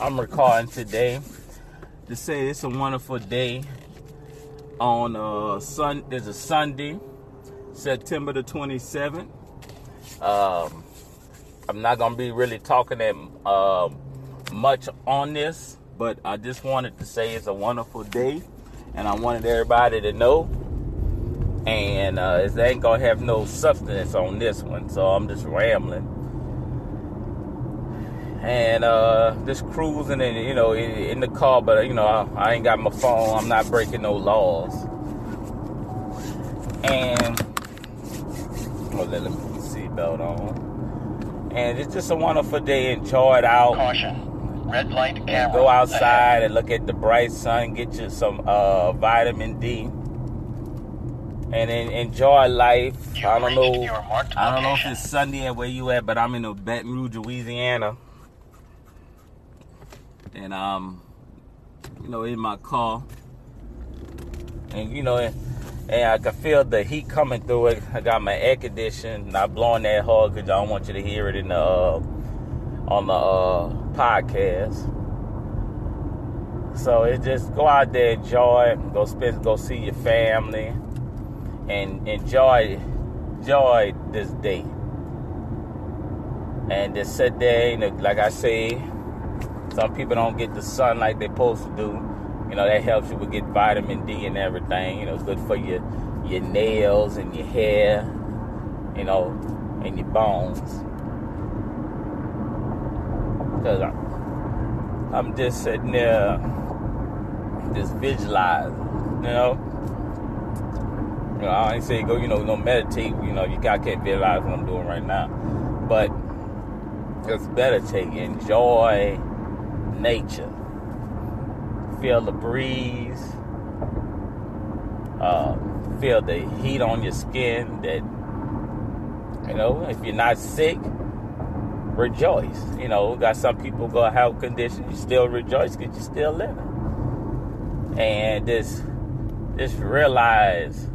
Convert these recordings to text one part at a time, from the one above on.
I'm recording today to say it's a wonderful day on uh sun there's a Sunday, September the 27th. Um I'm not gonna be really talking that uh, much on this, but I just wanted to say it's a wonderful day and I wanted everybody to know. And uh, it ain't gonna have no substance on this one, so I'm just rambling and uh, just cruising and you know in, in, the car, but you know I, I, ain't got my phone. I'm not breaking no laws. And well, let me put the seatbelt on. And it's just a wonderful day. Enjoy it out. Caution. Red light camera. Go outside and look at the bright sun. Get you some uh, vitamin D. And then enjoy life. I don't know. I don't know if it's Sunday at where you at, but I'm in Baton Rouge, Louisiana and um, you know, in my car, and you know, and, and I can feel the heat coming through it. I got my air conditioning, not blowing that hard because I don't want you to hear it in the uh, on the uh, podcast. So it just go out there, enjoy, go spend, go see your family, and enjoy, enjoy this day. And just sit there, know, like I say, some people don't get the sun like they're supposed to do. You know, that helps you with get vitamin D and everything. You know, it's good for your your nails and your hair, you know, and your bones. Because I'm just sitting there, just visualizing, you know. You know, I ain't say go, you know, no meditate. You know, you got can't visualize what I'm doing right now, but just meditate, enjoy nature. Feel the breeze. Uh, feel the heat on your skin. That you know, if you're not sick, rejoice. You know, got some people got health conditions. You still rejoice because you're still living. And just, just realize,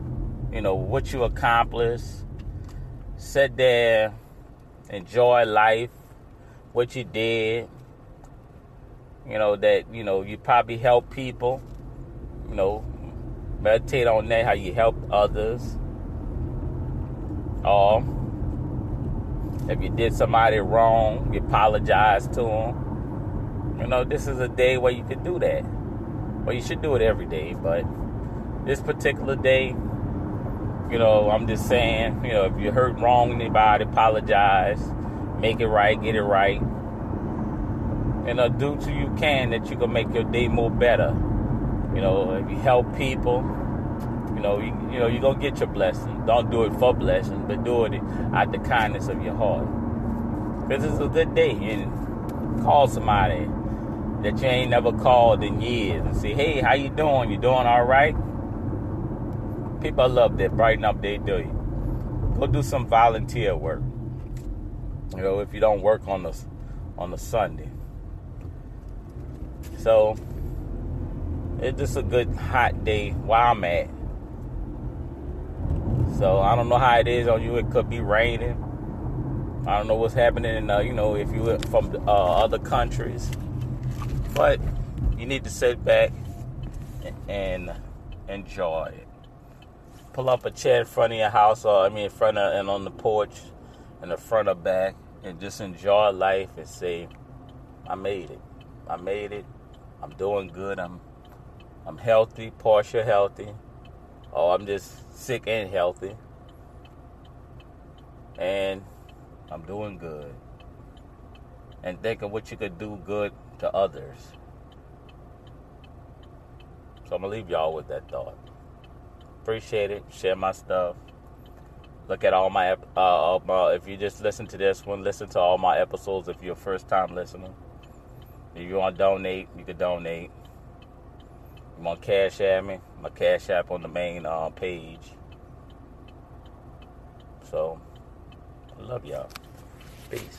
you know, what you accomplished. Sit there, enjoy life, what you did, you know, that, you know, you probably help people. You know, meditate on that, how you help others. Or if you did somebody wrong, you apologize to them. You know, this is a day where you could do that. Well, you should do it every day, but this particular day, you know, I'm just saying, you know, if you hurt wrong anybody, apologize, make it right, get it right and uh, do to you can that you can make your day more better. You know, if you help people, you know, you, you know, you're gonna get your blessing. Don't do it for blessing, but do it out the kindness of your heart. Because it's a good day and call somebody that you ain't never called in years and say, hey, how you doing? You doing all right? People love that brighten up their day. Go do some volunteer work. You know, if you don't work on the on the Sunday. So it's just a good hot day where I'm at. So I don't know how it is on you. It could be raining. I don't know what's happening. In, uh, you know, if you're from uh, other countries, but you need to sit back and enjoy it. Pull up a chair in front of your house, or I mean, in front of and on the porch, in the front or back, and just enjoy life and say, "I made it. I made it. I'm doing good. I'm I'm healthy, partial healthy. Oh, I'm just sick and healthy. And I'm doing good. And thinking what you could do good to others. So I'm gonna leave y'all with that thought. Appreciate it. Share my stuff. Look at all my, uh, my if you just listen to this one, listen to all my episodes if you're a first time listener. If you want to donate, you can donate. You want cash app me? My cash app on the main uh, page. So, I love y'all. Peace.